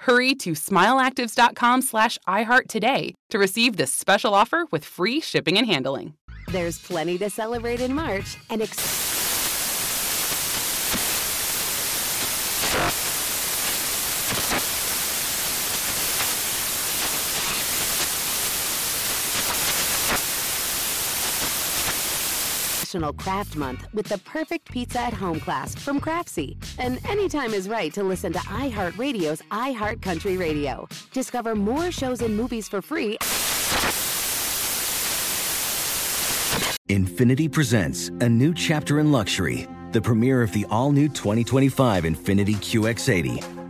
Hurry to smileactives.com slash iHeart today to receive this special offer with free shipping and handling. There's plenty to celebrate in March and ex- National Craft Month with the perfect pizza at home class from Craftsy. And anytime is right to listen to iHeartRadio's iHeart Country Radio. Discover more shows and movies for free. Infiniti presents a new chapter in luxury, the premiere of the all new 2025 Infiniti QX80,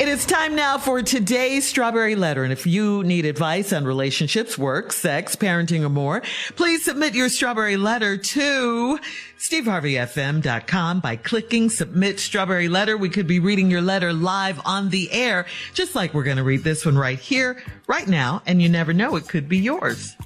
It is time now for today's Strawberry Letter. And if you need advice on relationships, work, sex, parenting, or more, please submit your Strawberry Letter to steveharveyfm.com by clicking Submit Strawberry Letter. We could be reading your letter live on the air, just like we're going to read this one right here, right now. And you never know, it could be yours.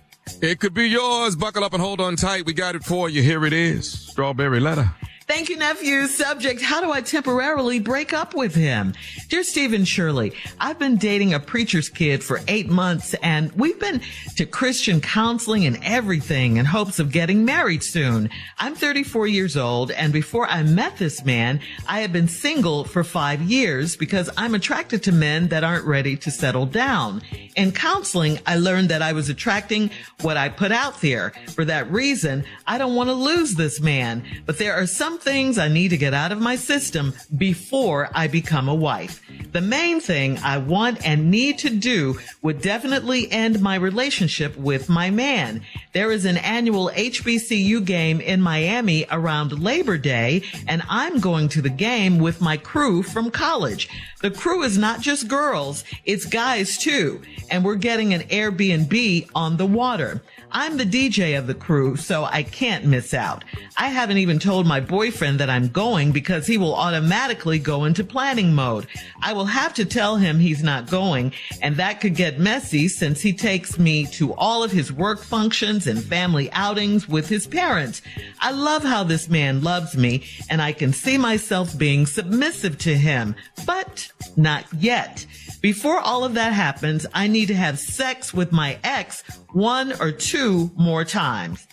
It could be yours. Buckle up and hold on tight. We got it for you. Here it is. Strawberry Letter. Thank you, nephew. Subject, how do I temporarily break up with him? Dear Stephen Shirley, I've been dating a preacher's kid for eight months and we've been to Christian counseling and everything in hopes of getting married soon. I'm 34 years old and before I met this man, I had been single for five years because I'm attracted to men that aren't ready to settle down. In counseling, I learned that I was attracting what I put out there. For that reason, I don't want to lose this man, but there are some things I need to get out of my system before I become a wife. The main thing I want and need to do would definitely end my relationship with my man. There is an annual HBCU game in Miami around Labor Day, and I'm going to the game with my crew from college. The crew is not just girls, it's guys too, and we're getting an Airbnb on the water. I'm the DJ of the crew, so I can't miss out. I haven't even told my boyfriend that I'm going because he will automatically go into planning mode. I will have to tell him he's not going, and that could get messy since he takes me to all of his work functions and family outings with his parents. I love how this man loves me, and I can see myself being submissive to him, but not yet. Before all of that happens, I need to have sex with my ex one or two more times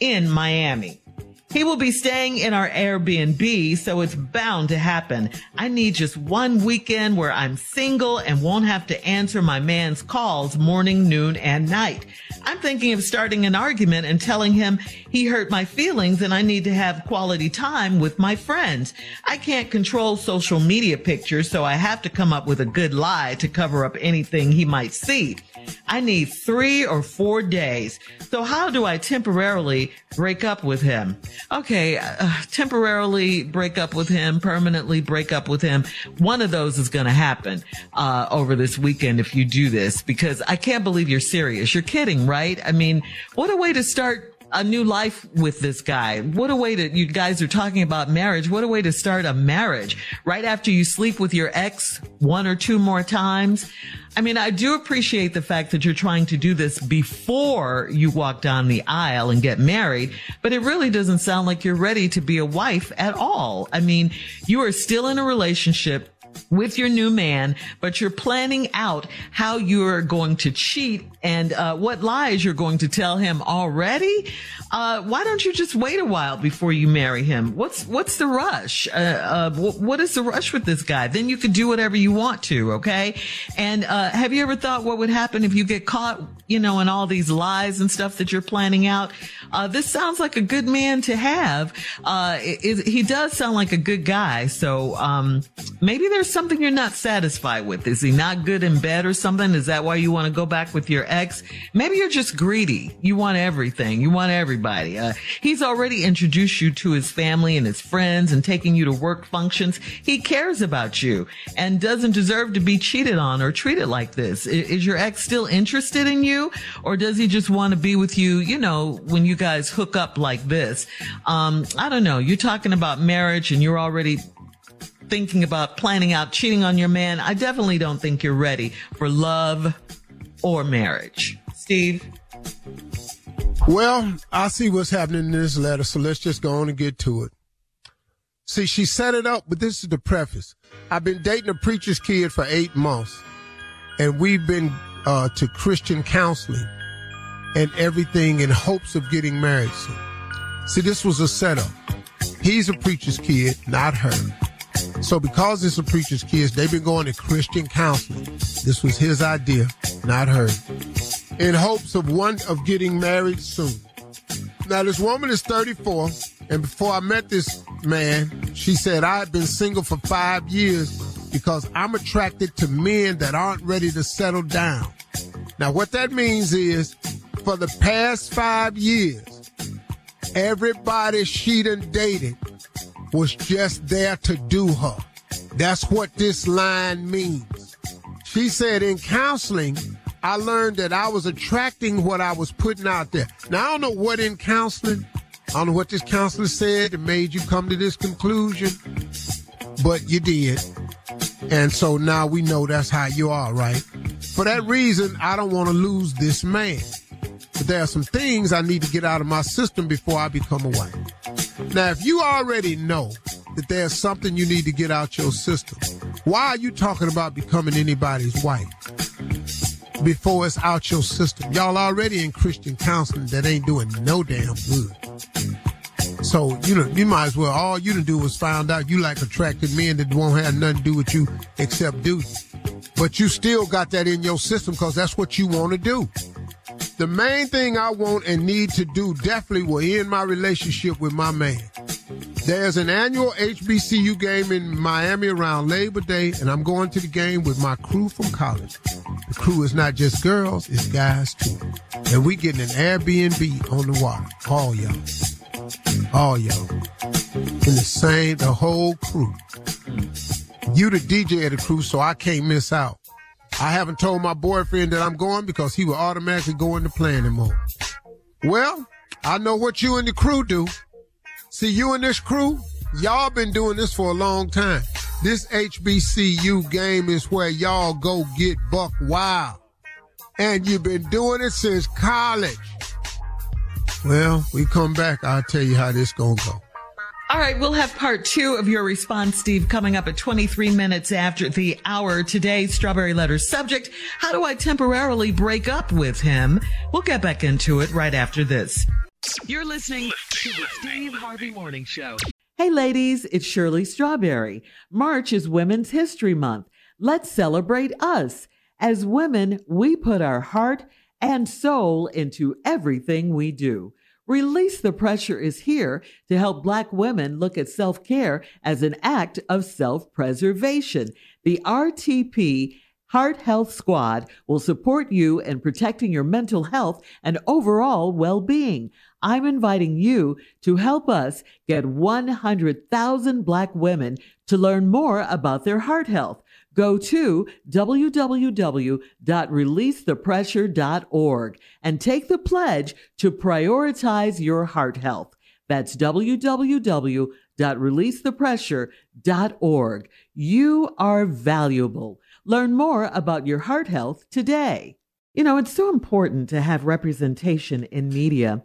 in Miami. He will be staying in our Airbnb, so it's bound to happen. I need just one weekend where I'm single and won't have to answer my man's calls morning, noon, and night. I'm thinking of starting an argument and telling him he hurt my feelings and I need to have quality time with my friends. I can't control social media pictures, so I have to come up with a good lie to cover up anything he might see. I need three or four days. So how do I temporarily break up with him? Okay, uh, temporarily break up with him, permanently break up with him. One of those is going to happen uh, over this weekend if you do this because I can't believe you're serious. You're kidding, right? I mean, what a way to start a new life with this guy. What a way to, you guys are talking about marriage. What a way to start a marriage right after you sleep with your ex one or two more times. I mean, I do appreciate the fact that you're trying to do this before you walk down the aisle and get married, but it really doesn't sound like you're ready to be a wife at all. I mean, you are still in a relationship with your new man, but you're planning out how you're going to cheat and uh, what lies you're going to tell him already. Uh, why don't you just wait a while before you marry him? What's what's the rush? Uh, uh what is the rush with this guy? Then you can do whatever you want to. Okay. And uh, have you ever thought what would happen if you get caught? You know, in all these lies and stuff that you're planning out. Uh, this sounds like a good man to have. It, it, he does sound like a good guy. So um, maybe there's something you're not satisfied with. Is he not good in bed or something? Is that why you want to go back with your ex? Maybe you're just greedy. You want everything. You want everybody. Uh, he's already introduced you to his family and his friends and taking you to work functions. He cares about you and doesn't deserve to be cheated on or treated like this. Is, is your ex still interested in you or does he just want to be with you, you know, when you guys hook up like this? Um, I don't know. You're talking about marriage and you're already thinking about planning out cheating on your man, I definitely don't think you're ready for love or marriage. Steve? Well, I see what's happening in this letter, so let's just go on and get to it. See, she set it up, but this is the preface. I've been dating a preacher's kid for eight months, and we've been uh, to Christian counseling and everything in hopes of getting married soon. See, this was a setup. He's a preacher's kid, not her. So because it's a preacher's kids, they've been going to Christian counseling. This was his idea, not hers. In hopes of one of getting married soon. Now this woman is 34, and before I met this man, she said I had been single for five years because I'm attracted to men that aren't ready to settle down. Now what that means is for the past five years, everybody she done dated was just there to do her. That's what this line means. She said in counseling, I learned that I was attracting what I was putting out there. Now, I don't know what in counseling, I don't know what this counselor said that made you come to this conclusion, but you did. And so now we know that's how you are, right? For that reason, I don't want to lose this man. But there are some things I need to get out of my system before I become a wife. Now, if you already know that there's something you need to get out your system, why are you talking about becoming anybody's wife before it's out your system? Y'all already in Christian counseling that ain't doing no damn good. So, you know, you might as well, all you to do was find out you like attracted men that won't have nothing to do with you except duty. But you still got that in your system because that's what you want to do. The main thing I want and need to do definitely will end my relationship with my man. There's an annual HBCU game in Miami around Labor Day, and I'm going to the game with my crew from college. The crew is not just girls, it's guys too. And we getting an Airbnb on the water. All y'all. All y'all. In the same, the whole crew. You the DJ of the crew, so I can't miss out. I haven't told my boyfriend that I'm going because he will automatically go into planning mode. Well, I know what you and the crew do. See, you and this crew, y'all been doing this for a long time. This HBCU game is where y'all go get buck wild. And you've been doing it since college. Well, we come back, I'll tell you how this gonna go. All right, we'll have part two of your response, Steve, coming up at 23 minutes after the hour. Today's Strawberry Letter subject, how do I temporarily break up with him? We'll get back into it right after this. You're listening to the Steve Harvey Morning Show. Hey ladies, it's Shirley Strawberry. March is Women's History Month. Let's celebrate us. As women, we put our heart and soul into everything we do. Release the Pressure is here to help Black women look at self care as an act of self preservation. The RTP Heart Health Squad will support you in protecting your mental health and overall well being. I'm inviting you to help us get 100,000 Black women to learn more about their heart health. Go to www.releasethepressure.org and take the pledge to prioritize your heart health. That's www.releasethepressure.org. You are valuable. Learn more about your heart health today. You know, it's so important to have representation in media.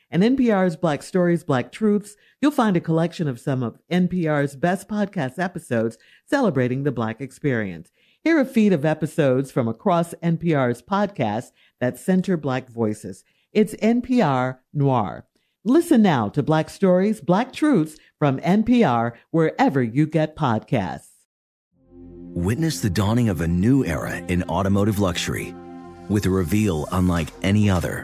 In NPR's Black Stories, Black Truths, you'll find a collection of some of NPR's best podcast episodes celebrating the Black experience. Hear a feed of episodes from across NPR's podcasts that center Black voices. It's NPR Noir. Listen now to Black Stories, Black Truths from NPR wherever you get podcasts. Witness the dawning of a new era in automotive luxury with a reveal unlike any other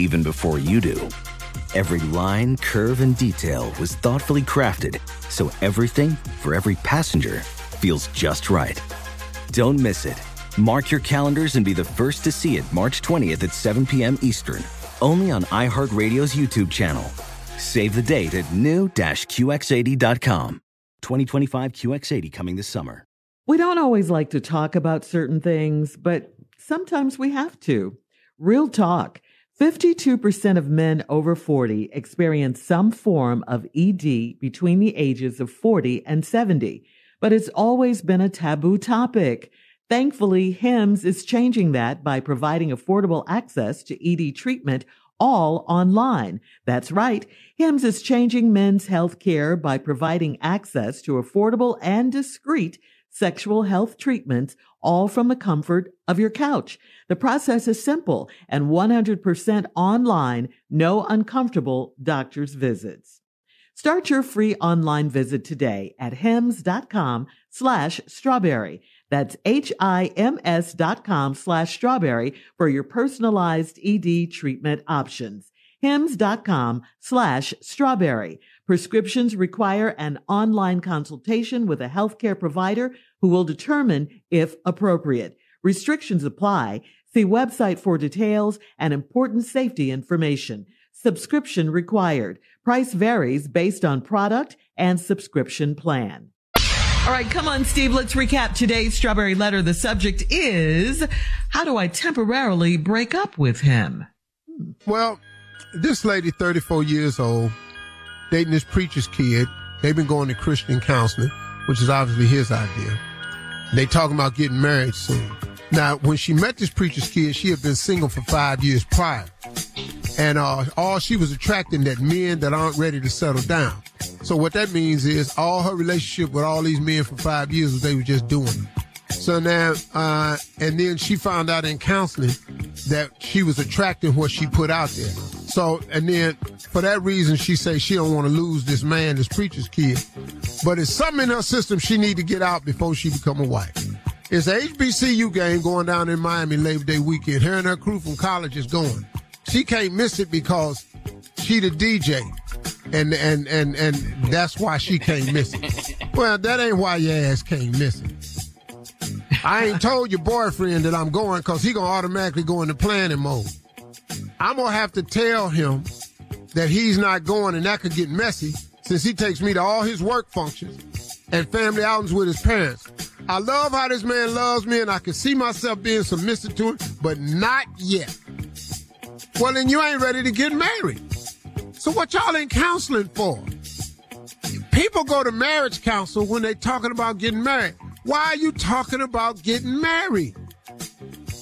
even before you do. Every line, curve, and detail was thoughtfully crafted so everything for every passenger feels just right. Don't miss it. Mark your calendars and be the first to see it March 20th at 7 p.m. Eastern, only on iHeartRadio's YouTube channel. Save the date at new-QX80.com. 2025 QX80 coming this summer. We don't always like to talk about certain things, but sometimes we have to. Real talk. 52% of men over 40 experience some form of ED between the ages of 40 and 70 but it's always been a taboo topic. Thankfully, HIMS is changing that by providing affordable access to ED treatment all online. That's right. HIMS is changing men's health care by providing access to affordable and discreet sexual health treatments, all from the comfort of your couch. The process is simple and 100% online, no uncomfortable doctor's visits. Start your free online visit today at hims.com slash strawberry. That's H-I-M-S dot com slash strawberry for your personalized ED treatment options. Hims.com slash strawberry. Prescriptions require an online consultation with a healthcare provider who will determine if appropriate. Restrictions apply. See website for details and important safety information. Subscription required. Price varies based on product and subscription plan. All right, come on, Steve. Let's recap today's strawberry letter. The subject is How do I temporarily break up with him? Well, this lady, 34 years old, dating this preacher's kid. They've been going to Christian counseling, which is obviously his idea. They talking about getting married soon. Now, when she met this preacher's kid, she had been single for five years prior. And uh, all she was attracting that men that aren't ready to settle down. So what that means is all her relationship with all these men for five years was they were just doing. So now, uh, and then she found out in counseling that she was attracting what she put out there. So, and then for that reason, she says she don't want to lose this man, this preacher's kid. But it's something in her system she need to get out before she become a wife. It's a HBCU game going down in Miami Labor Day weekend. Her and her crew from college is going. She can't miss it because she the DJ. And and and and that's why she can't miss it. Well, that ain't why your ass can't miss it. I ain't told your boyfriend that I'm going because he gonna automatically go into planning mode. I'm gonna have to tell him that he's not going, and that could get messy since he takes me to all his work functions and family outings with his parents. I love how this man loves me, and I can see myself being submissive to him, but not yet. Well, then you ain't ready to get married. So what y'all in counseling for? People go to marriage counsel when they talking about getting married. Why are you talking about getting married?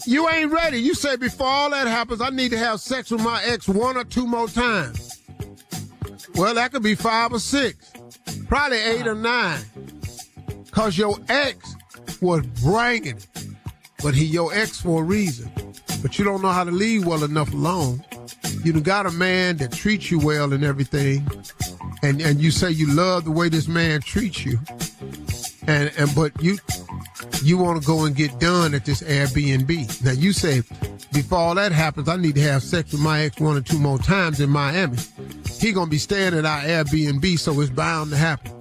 You ain't ready. You say before all that happens, I need to have sex with my ex one or two more times. Well, that could be five or six, probably eight or nine. Cause your ex was bragging, but he your ex for a reason. But you don't know how to leave well enough alone. You got a man that treats you well and everything, and and you say you love the way this man treats you, and and but you you want to go and get done at this Airbnb. Now you say before all that happens, I need to have sex with my ex one or two more times in Miami. He gonna be staying at our Airbnb, so it's bound to happen.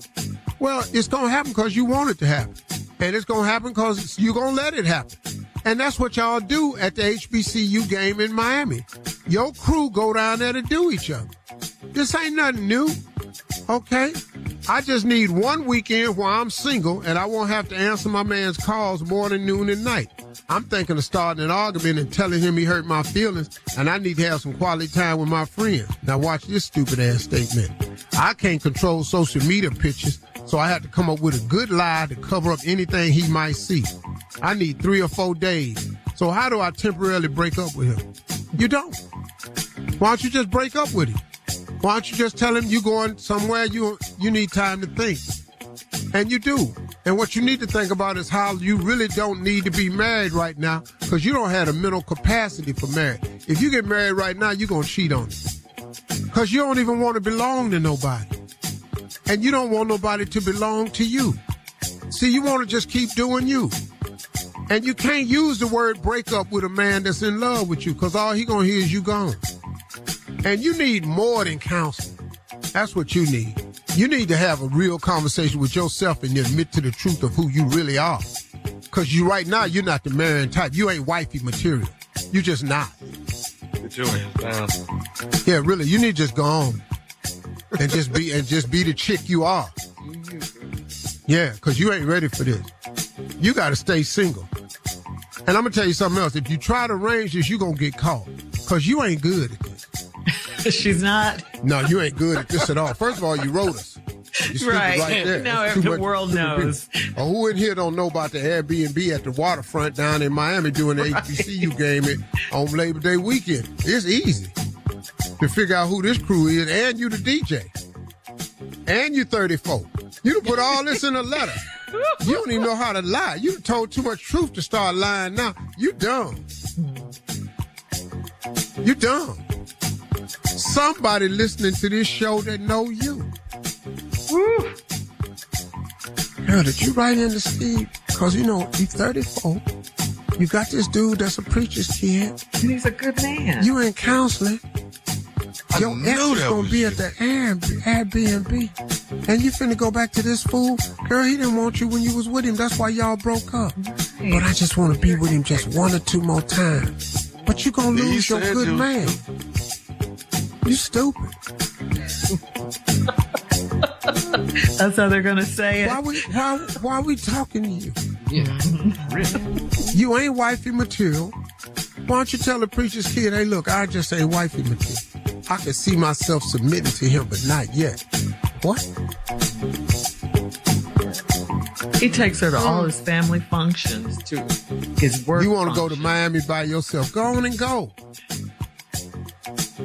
Well, it's gonna happen because you want it to happen, and it's gonna happen because you're gonna let it happen. And that's what y'all do at the HBCU game in Miami. Your crew go down there to do each other. This ain't nothing new. Okay? I just need one weekend where I'm single and I won't have to answer my man's calls morning, noon, and night. I'm thinking of starting an argument and telling him he hurt my feelings and I need to have some quality time with my friends. Now watch this stupid ass statement. I can't control social media pictures, so I have to come up with a good lie to cover up anything he might see. I need three or four days. So how do I temporarily break up with him? You don't. Why don't you just break up with him? Why don't you just tell him you're going somewhere you you need time to think? And you do. And what you need to think about is how you really don't need to be married right now because you don't have the mental capacity for marriage. If you get married right now, you're going to cheat on it because you don't even want to belong to nobody. And you don't want nobody to belong to you. See, you want to just keep doing you. And you can't use the word breakup with a man that's in love with you because all he going to hear is you gone. And you need more than counseling. That's what you need. You need to have a real conversation with yourself and admit to the truth of who you really are. Cause you right now, you're not the marrying type. You ain't wifey material. You just not. Get your hands down. Yeah, really. You need to just go on and just be and just be the chick you are. Yeah, cause you ain't ready for this. You got to stay single. And I'm gonna tell you something else. If you try to arrange this, you gonna get caught. Cause you ain't good. She's not. No, you ain't good at this at all. First of all, you wrote us. You stupid Right. there. Now the much- world knows. people. Oh, who in here don't know about the Airbnb at the waterfront down in Miami doing the HBCU game on Labor Day weekend? It's easy to figure out who this crew is, and you the DJ, and you 34. You done put all this in a letter. You don't even know how to lie. You told too much truth to start lying now. You dumb. You dumb. Somebody listening to this show that know you. Woo. Girl, did you write into Steve? Cause you know, you 34. You got this dude that's a preacher's kid. And he's a good man. You in counseling. I Your ex is gonna be you. at the Air- Airbnb. And you finna go back to this fool? Girl, he didn't want you when you was with him. That's why y'all broke up. But I just wanna be with him just one or two more times. But you gonna lose your good man. You stupid. That's how they're gonna say it. Why we why why we talking to you? Yeah, really. You ain't wifey material. Why don't you tell the preacher's kid, hey look, I just ain't wifey material. I can see myself submitting to him, but not yet. What? He takes her to all his family functions, to his work. You want to go to. Miami by yourself? Go on and go.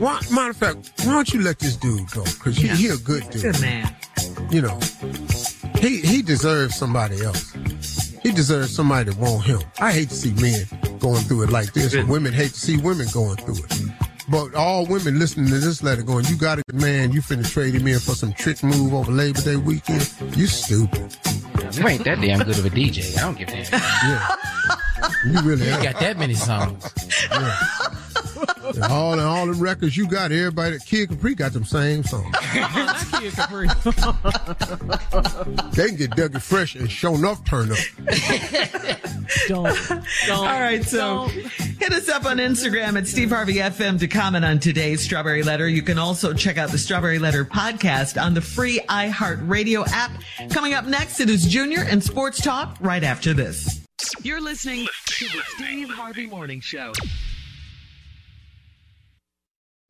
Why, matter of fact, why don't you let this dude go? Because he, Yes. he a good dude. Good man. You know, he he deserves somebody else. He deserves somebody to want him. I hate to see men going through it like this. and Women hate to see women going through it. But all women listening to this letter going, you got it, man. You finna trade him in for some trick move over Labor Day weekend. You stupid. You ain't that damn good of a DJ. I don't give a damn. Yeah. You really You ain't. got that many songs. And all and all the records you got, everybody Kid Capri got them same songs. Kid Capri. they can get Dougie Fresh and show enough turn up. don't, don't. All right, so don't. hit us up on Instagram at Steve Harvey FM to comment on today's Strawberry Letter. You can also check out the Strawberry Letter podcast on the free iHeartRadio app. Coming up next, it is Junior and Sports Talk right after this. You're listening to the Steve Harvey Morning Show.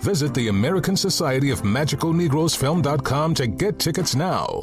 Visit the American Society of Magical Negroes Film.com to get tickets now.